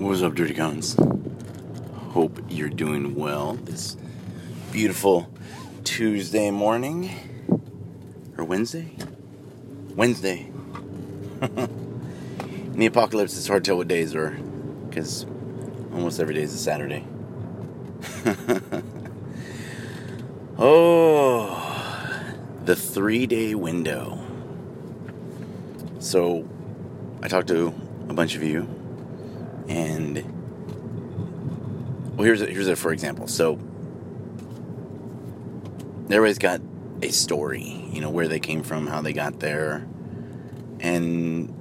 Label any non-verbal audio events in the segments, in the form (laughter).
What's up, Dirty Cons? Hope you're doing well this beautiful Tuesday morning. Or Wednesday? Wednesday. (laughs) In the apocalypse, it's hard to tell what days are, because almost every day is a Saturday. (laughs) oh, the three day window. So, I talked to a bunch of you and well, here's a, here's a for example. So everybody's got a story, you know, where they came from, how they got there, and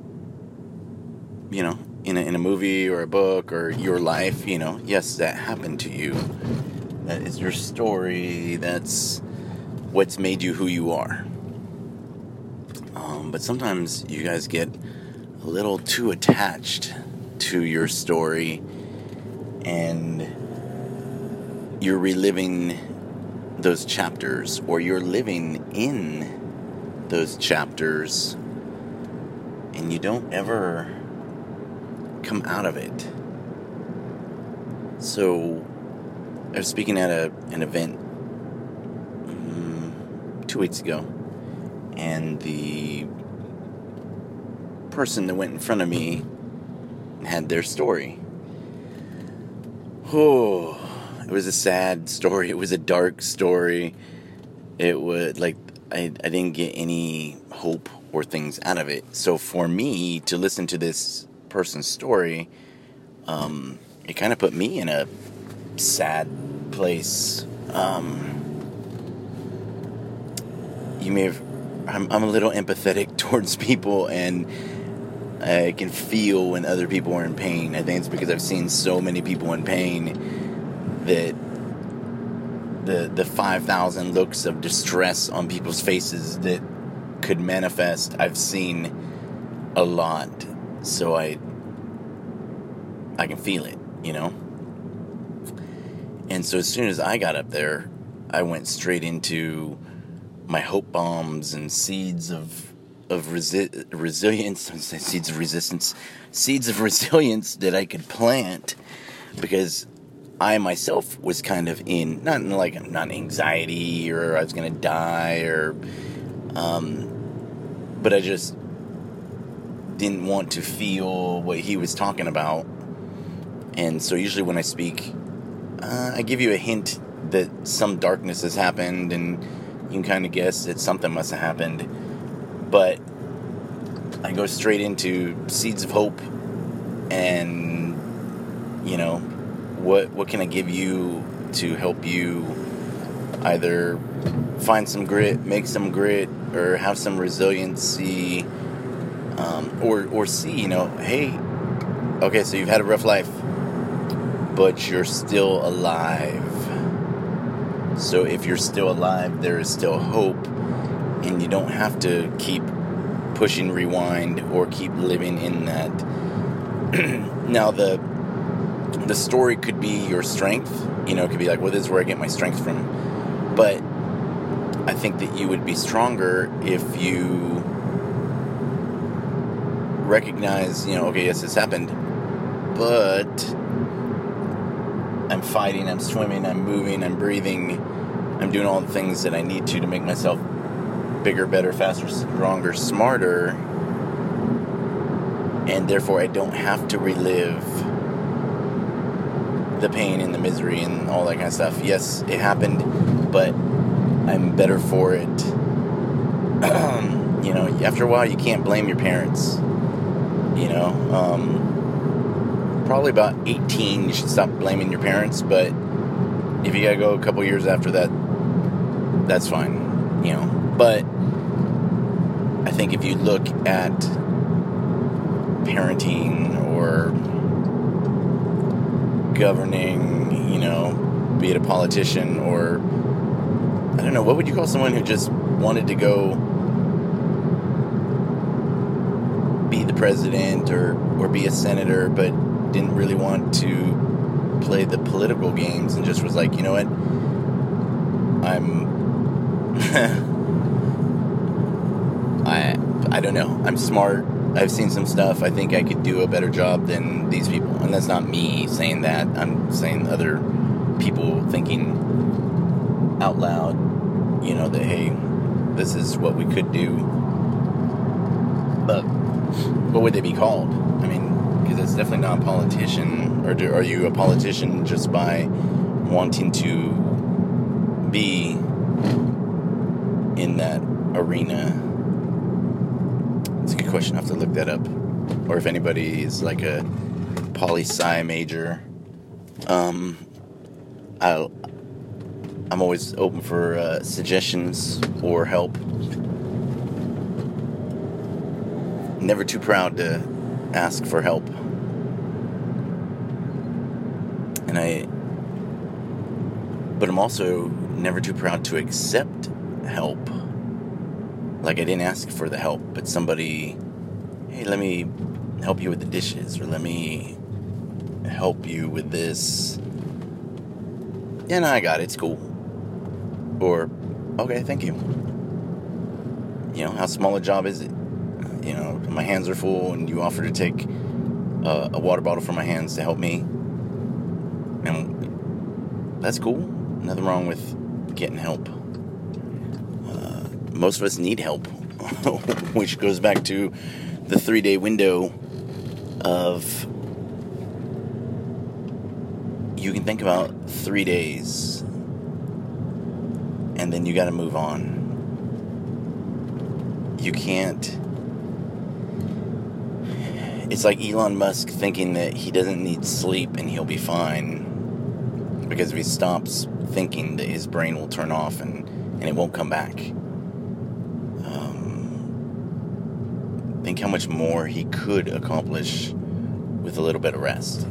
you know, in a, in a movie or a book or your life, you know, yes, that happened to you. That is your story. That's what's made you who you are. Um, but sometimes you guys get a little too attached to your story and you're reliving those chapters or you're living in those chapters and you don't ever come out of it. So, I was speaking at a, an event um, two weeks ago, and the person that went in front of me had their story. Oh, it was a sad story. It was a dark story. It would like I, I didn't get any hope or things out of it. So for me to listen to this person's story, um, it kind of put me in a sad place. Um, you may have. I'm, I'm a little empathetic (laughs) towards people and I can feel when other people are in pain. I think it's because I've seen so many people in pain that the the 5,000 looks of distress on people's faces that could manifest, I've seen a lot. So I I can feel it, you know? And so as soon as I got up there, I went straight into my hope bombs and seeds of of resi- resilience, (laughs) seeds of resistance, seeds of resilience that I could plant because I myself was kind of in not in like not anxiety or I was gonna die or, um, but I just didn't want to feel what he was talking about, and so usually when I speak, uh, I give you a hint that some darkness has happened and you can kind of guess that something must have happened but I go straight into seeds of hope and you know what what can I give you to help you either find some grit, make some grit, or have some resiliency, um, or or see you know hey okay so you've had a rough life but you're still alive. So if you're still alive, there is still hope and you don't have to keep pushing rewind or keep living in that. (clears throat) now the the story could be your strength. You know, it could be like, well, this is where I get my strength from. But I think that you would be stronger if you recognize, you know, okay, yes, this happened, but I'm fighting, I'm swimming, I'm moving, I'm breathing, I'm doing all the things that I need to to make myself bigger, better, faster, stronger, smarter, and therefore I don't have to relive the pain and the misery and all that kind of stuff. Yes, it happened, but I'm better for it. (clears throat) you know, after a while, you can't blame your parents. You know, um, probably about 18, you should stop blaming your parents, but if you gotta go a couple years after that, that's fine. You know, but I think if you look at parenting or governing, you know, be it a politician or I don't know, what would you call someone who just wanted to go be the president or or be a senator but didn't really want to play the political games and just was like, you know what? I'm (laughs) (laughs) I don't know. I'm smart. I've seen some stuff. I think I could do a better job than these people. And that's not me saying that. I'm saying other people thinking out loud, you know, that, hey, this is what we could do. But what would they be called? I mean, because it's definitely not a politician. Or do, are you a politician just by wanting to be in that arena? Question. I have to look that up. Or if anybody is like a poli sci major, um, I'll, I'm always open for uh, suggestions or help. Never too proud to ask for help. And I, but I'm also never too proud to accept help. Like I didn't ask for the help, but somebody, hey, let me help you with the dishes, or let me help you with this. Yeah, no, I got it. It's cool. Or, okay, thank you. You know, how small a job is it? You know, my hands are full, and you offer to take uh, a water bottle from my hands to help me. And that's cool. Nothing wrong with getting help. Most of us need help, (laughs) which goes back to the three day window of you can think about three days and then you got to move on. You can't. It's like Elon Musk thinking that he doesn't need sleep and he'll be fine. Because if he stops thinking that his brain will turn off and, and it won't come back. Um, think how much more he could accomplish with a little bit of rest.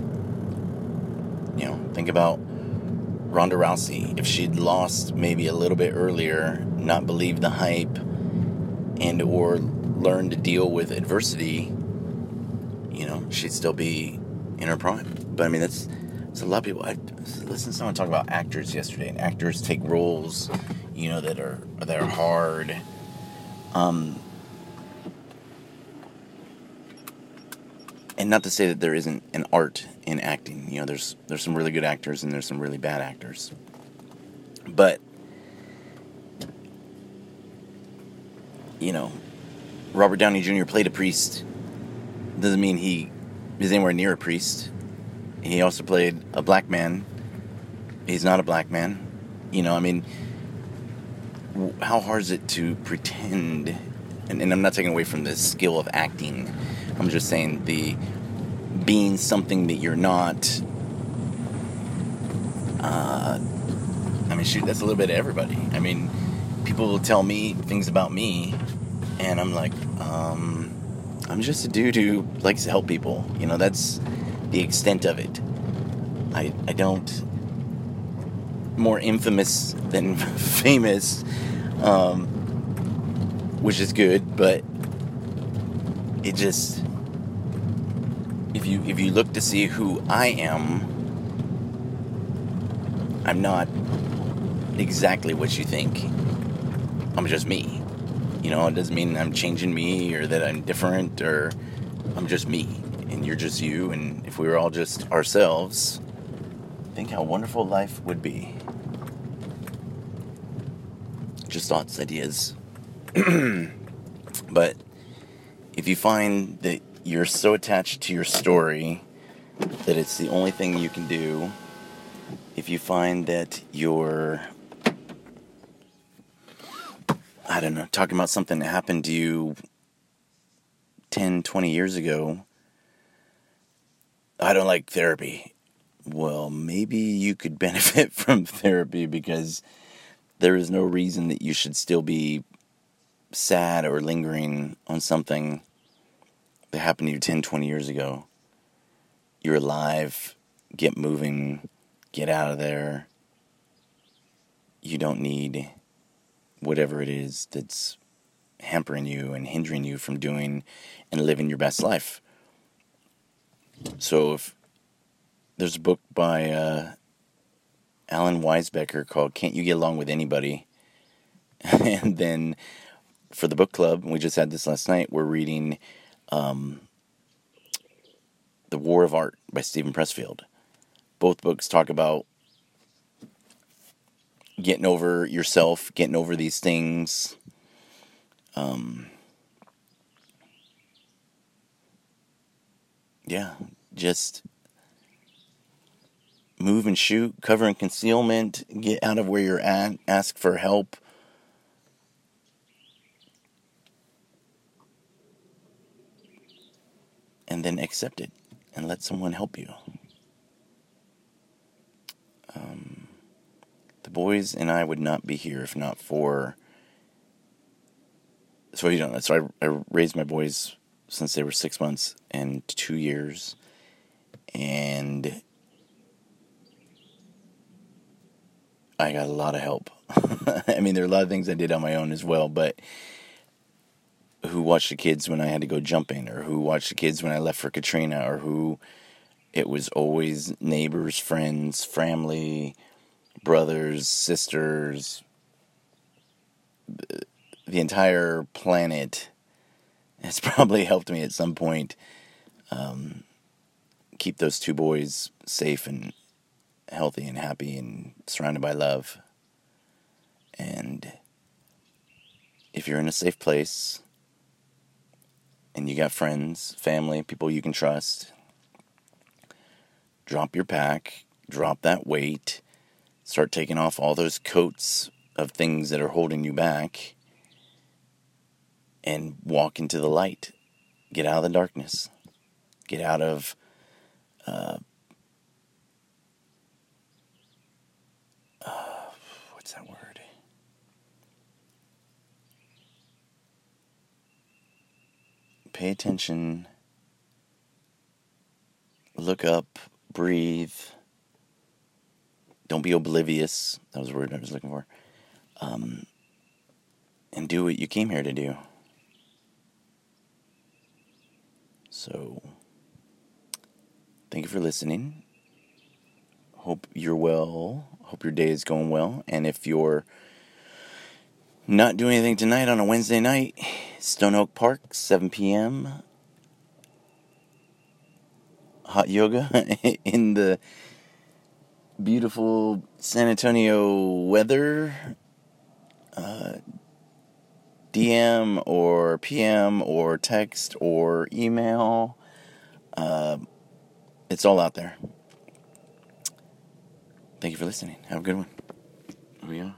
You know, think about Ronda Rousey. If she'd lost maybe a little bit earlier, not believed the hype, and or learned to deal with adversity, you know, she'd still be in her prime. But I mean, that's it's a lot of people. I listened to someone talk about actors yesterday, and actors take roles, you know, that are that are hard. Um, and not to say that there isn't an art in acting. You know, there's there's some really good actors and there's some really bad actors. But you know, Robert Downey Jr. played a priest. Doesn't mean he is anywhere near a priest. He also played a black man. He's not a black man. You know, I mean, how hard is it to pretend? And, and I'm not taking away from the skill of acting. I'm just saying the being something that you're not. Uh, I mean, shoot, that's a little bit of everybody. I mean, people will tell me things about me, and I'm like, um, I'm just a dude who likes to help people. You know, that's the extent of it. I, I don't. More infamous than (laughs) famous, um, which is good, but it just if you if you look to see who I am, I'm not exactly what you think. I'm just me. You know, it doesn't mean I'm changing me or that I'm different or I'm just me and you're just you and if we were all just ourselves, think how wonderful life would be. Just thoughts, ideas. (clears throat) but if you find that you're so attached to your story that it's the only thing you can do, if you find that you're, I don't know, talking about something that happened to you 10, 20 years ago, I don't like therapy. Well, maybe you could (laughs) benefit from therapy because there is no reason that you should still be sad or lingering on something that happened to you 10, 20 years ago. You're alive, get moving, get out of there. You don't need whatever it is that's hampering you and hindering you from doing and living your best life. So if there's a book by uh, Allan Weisbecker called "Can't You Get Along with Anybody," (laughs) and then for the book club, we just had this last night. We're reading um, The War of Art by Steven Pressfield. Both books talk about getting over yourself, getting over these things. Um, yeah, just move and shoot, cover and concealment, get out of where you're at, ask for help. And then accept it and let someone help you. Um, the boys and I would not be here if not for. So you know, so I, I raised my boys since they were six months and two years, and I got a lot of help. (laughs) I mean, there are a lot of things I did on my own as well, but who watched the kids when I had to go jumping, or who watched the kids when I left for Katrina, or who it was always neighbors, friends, family, brothers, sisters, the entire planet has (laughs) probably helped me at some point um, keep those two boys safe and healthy and happy and surrounded by love. And if you're in a safe place and you got friends, family, people you can trust, drop your pack, drop that weight, start taking off all those coats of things that are holding you back, and walk into the light. Get out of the darkness. Get out of uh, what's that word? Pay attention. Look up. Breathe. Don't be oblivious. That was the word I was looking for. Um, and do what you came here to do. So, thank you for listening. Hope you're well. Hope your day is going well. And if you're not doing anything tonight on a Wednesday night, Stone Oak Park, 7 p.m. Hot yoga (laughs) in the beautiful San Antonio weather. Uh, DM or PM or text or email. Uh, it's all out there. Thank you for listening. Have a good one. Here we are.